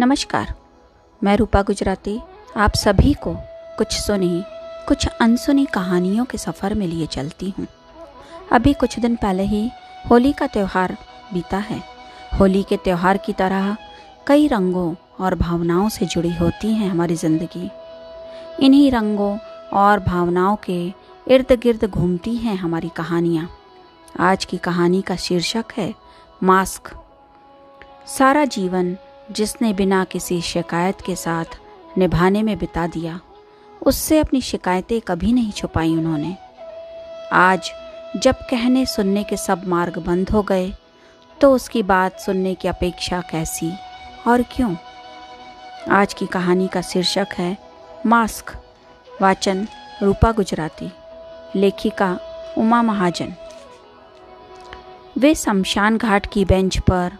नमस्कार। मैं रूपा गुजराती। आप सभी को कुछ सुनी, कुछ अनसुनी कहानियों के सफ़र में लिए चलती हूँ। अभी कुछ दिन पहले ही होली का त्यौहार बीता है। होली के त्यौहार की तरह कई रंगों और भावनाओं से जुड़ी होती हैं हमारी ज़िंदगी। इन्हीं रंगों और भावनाओं के इर्द गिर्द घूमती हैं हमारी कहानियाँ। आज की कहानी का शीर्षक है, मास्क। सारा जीवन जिसने बिना किसी शिकायत के साथ निभाने में बिता दिया, उससे अपनी शिकायतें कभी नहीं छुपाई उन्होंने। आज जब कहने सुनने के सब मार्ग बंद हो गए तो उसकी बात सुनने की अपेक्षा कैसी और क्यों? आज की कहानी का शीर्षक है, मास्क, वाचन, रूपा गुजराती, लेखिका उमा महाजन। वे शमशान घाट की बेंच पर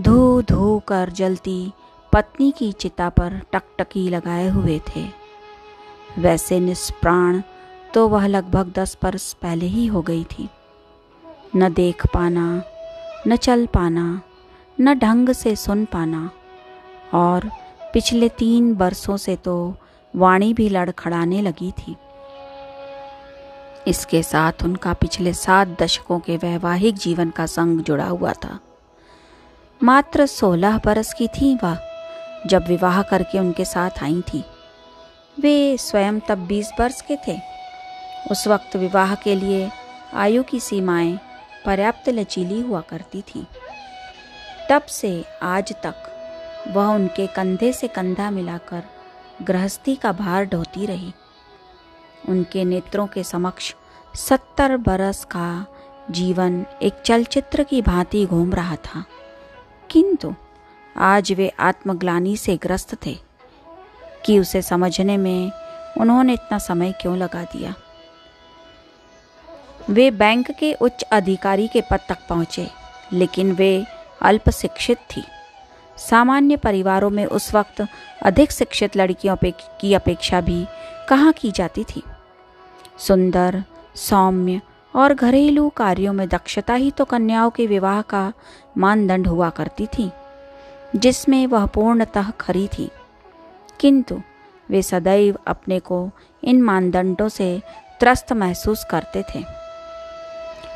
धू धू कर जलती पत्नी की चिता पर टकटकी लगाए हुए थे। वैसे निष्प्राण तो वह लगभग दस बरस पहले ही हो गई थी। न देख पाना, न चल पाना, न ढंग से सुन पाना, और पिछले तीन बरसों से तो वाणी भी लड़खड़ाने लगी थी। इसके साथ उनका पिछले सात दशकों के वैवाहिक जीवन का संग जुड़ा हुआ था। मात्र सोलह बरस की थी वह, जब विवाह करके उनके साथ आई थी। वे स्वयं तब बीस वर्ष के थे। उस वक्त विवाह के लिए आयु की सीमाएँ पर्याप्त लचीली हुआ करती थीं। तब से आज तक वह उनके कंधे से कंधा मिलाकर गृहस्थी का भार ढोती रही। उनके नेत्रों के समक्ष सत्तर बरस का जीवन एक चलचित्र की भांति घूम रहा था। किंतु आज वे आत्मग्लानी से ग्रस्त थे कि उसे समझने में उन्होंने इतना समय क्यों लगा दिया? वे बैंक के उच्च अधिकारी के पद तक पहुँचे, लेकिन वे अल्प शिक्षित थी। सामान्य परिवारों में उस वक्त अधिक शिक्षित लड़कियों की अपेक्षा भी कहाँ की जाती थी? सुंदर, सौम्य और घरेलू कार्यों में दक्षता ही तो कन्याओं के विवाह का मानदंड हुआ करती थी, जिसमें वह पूर्णतः खरी थी। किंतु वे सदैव अपने को इन मानदंडों से त्रस्त महसूस करते थे।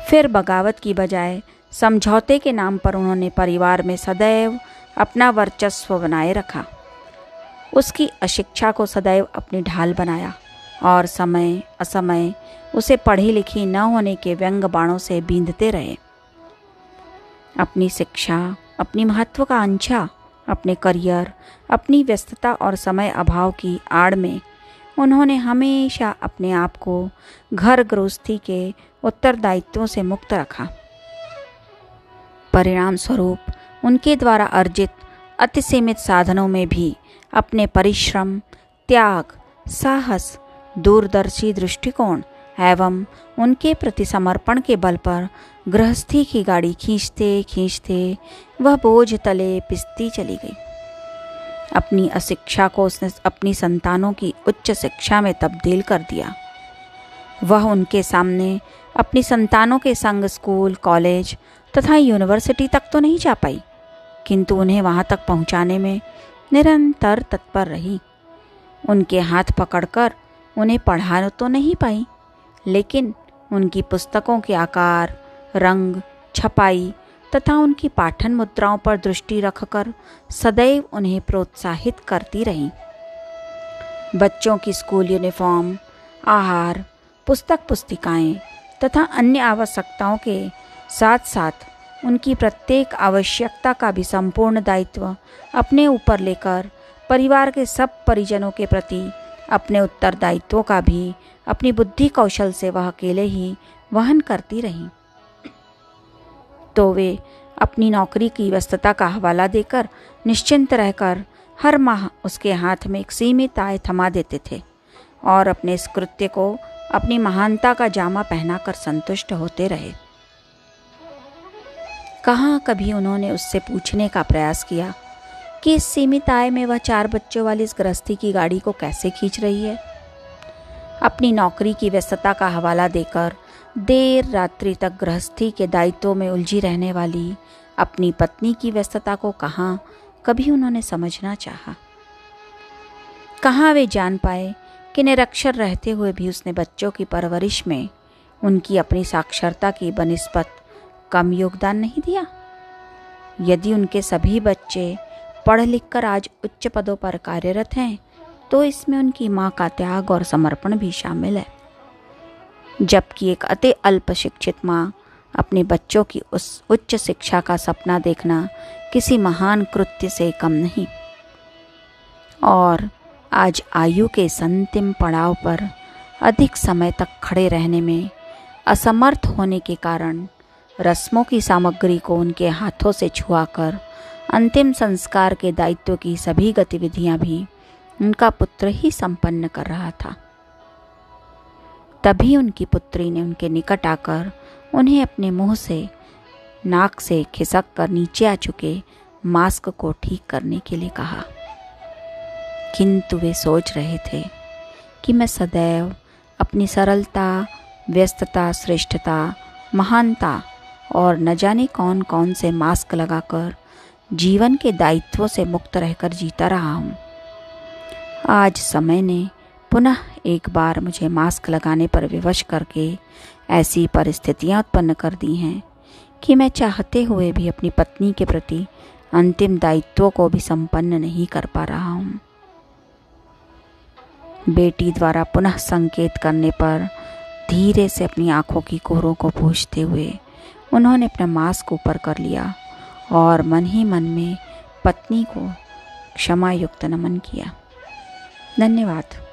फिर बगावत की बजाय समझौते के नाम पर उन्होंने परिवार में सदैव अपना वर्चस्व बनाए रखा। उसकी अशिक्षा को सदैव अपनी ढाल बनाया। और समय, असमय, उसे पढ़ी लिखी न होने के व्यंग बाणों से बींधते रहे। अपनी शिक्षा, अपनी महत्वाकांक्षा अपने करियर, अपनी व्यस्तता और समय अभाव की आड़ में उन्होंने हमेशा अपने आप को घर गृहस्थी के उत्तरदायित्वों से मुक्त रखा। परिणाम स्वरूप उनके द्वारा अर्जित अति सीमित साधनों में भी अपने परिश्रम, त्याग, साहस दूरदर्शी दृष्टिकोण एवं उनके प्रति समर्पण के बल पर गृहस्थी की गाड़ी खींचते खींचते वह बोझ तले पिसती चली गई। अपनी अशिक्षा को उसने अपनी संतानों की उच्च शिक्षा में तब्दील कर दिया। वह उनके सामने अपनी संतानों के संग स्कूल, कॉलेज तथा यूनिवर्सिटी तक तो नहीं जा पाई, किंतु उन्हें वहाँ तक पहुँचाने में निरंतर तत्पर रही। उनके हाथ पकड़कर उन्हें पढ़ा तो नहीं पाई, लेकिन उनकी पुस्तकों के आकार, रंग, छपाई तथा उनकी पाठन मुद्राओं पर दृष्टि रखकर सदैव उन्हें प्रोत्साहित करती रहीं। बच्चों की स्कूल यूनिफॉर्म, आहार, पुस्तक पुस्तिकाएँ तथा अन्य आवश्यकताओं के साथ साथ उनकी प्रत्येक आवश्यकता का भी संपूर्ण दायित्व अपने ऊपर लेकर परिवार के सब परिजनों के प्रति अपने उत्तरदायित्वों का भी, अपनी बुद्धि कौशल से वह अकेले ही वहन करती रहीं। तो वे अपनी नौकरी की व्यस्तता का हवाला देकर निश्चिंत रहकर हर माह उसके हाथ में एक सीमित आय थमा देते थे और अपने इस कृत्य को अपनी महानता का जामा पहनाकर संतुष्ट होते रहे। कहाँ कभी उन्होंने उससे पूछने का प्रयास किया? कि इस सीमित आय में वह चार बच्चों वाली इस गृहस्थी की गाड़ी को कैसे खींच रही है? अपनी नौकरी की व्यस्तता का हवाला देकर देर रात्रि तक गृहस्थी के दायित्वों में उलझी रहने वाली अपनी पत्नी की व्यस्तता को कहाँ कभी उन्होंने समझना चाहा। कहाँ वे जान पाए कि निरक्षर रहते हुए भी उसने बच्चों की परवरिश में उनकी अपनी साक्षरता की बनस्पत कम योगदान नहीं दिया? यदि उनके सभी बच्चे पढ़ लिख कर आज उच्च पदों पर कार्यरत हैं तो इसमें उनकी माँ का त्याग और समर्पण भी शामिल है। जबकि एक अति अल्प शिक्षित माँ अपने बच्चों की उस उच्च शिक्षा का सपना देखना किसी महान कृत्य से कम नहीं। और आज आयु के अंतिम पड़ाव पर अधिक समय तक खड़े रहने में असमर्थ होने के कारण रस्मों की सामग्री को उनके हाथों से छुआकर अंतिम संस्कार के दायित्व की सभी गतिविधियाँ भी उनका पुत्र ही संपन्न कर रहा था। तभी उनकी पुत्री ने उनके निकट आकर उन्हें अपने मुँह से, नाक से खिसक कर नीचे आ चुके मास्क को ठीक करने के लिए कहा। किंतु वे सोच रहे थे कि मैं सदैव अपनी सरलता, व्यस्तता, श्रेष्ठता, महानता और न जाने कौन कौन से मास्क लगाकर जीवन के दायित्वों से मुक्त रहकर जीता रहा हूँ। आज समय ने पुनः एक बार मुझे मास्क लगाने पर विवश करके ऐसी परिस्थितियाँ उत्पन्न कर दी हैं कि मैं चाहते हुए भी अपनी पत्नी के प्रति अंतिम दायित्वों को भी संपन्न नहीं कर पा रहा हूँ। बेटी द्वारा पुनः संकेत करने पर धीरे से अपनी आँखों की कोहरों को पूछते हुए उन्होंने अपना मास्क ऊपर कर लिया। और मन ही मन में पत्नी को क्षमायुक्त नमन किया। धन्यवाद।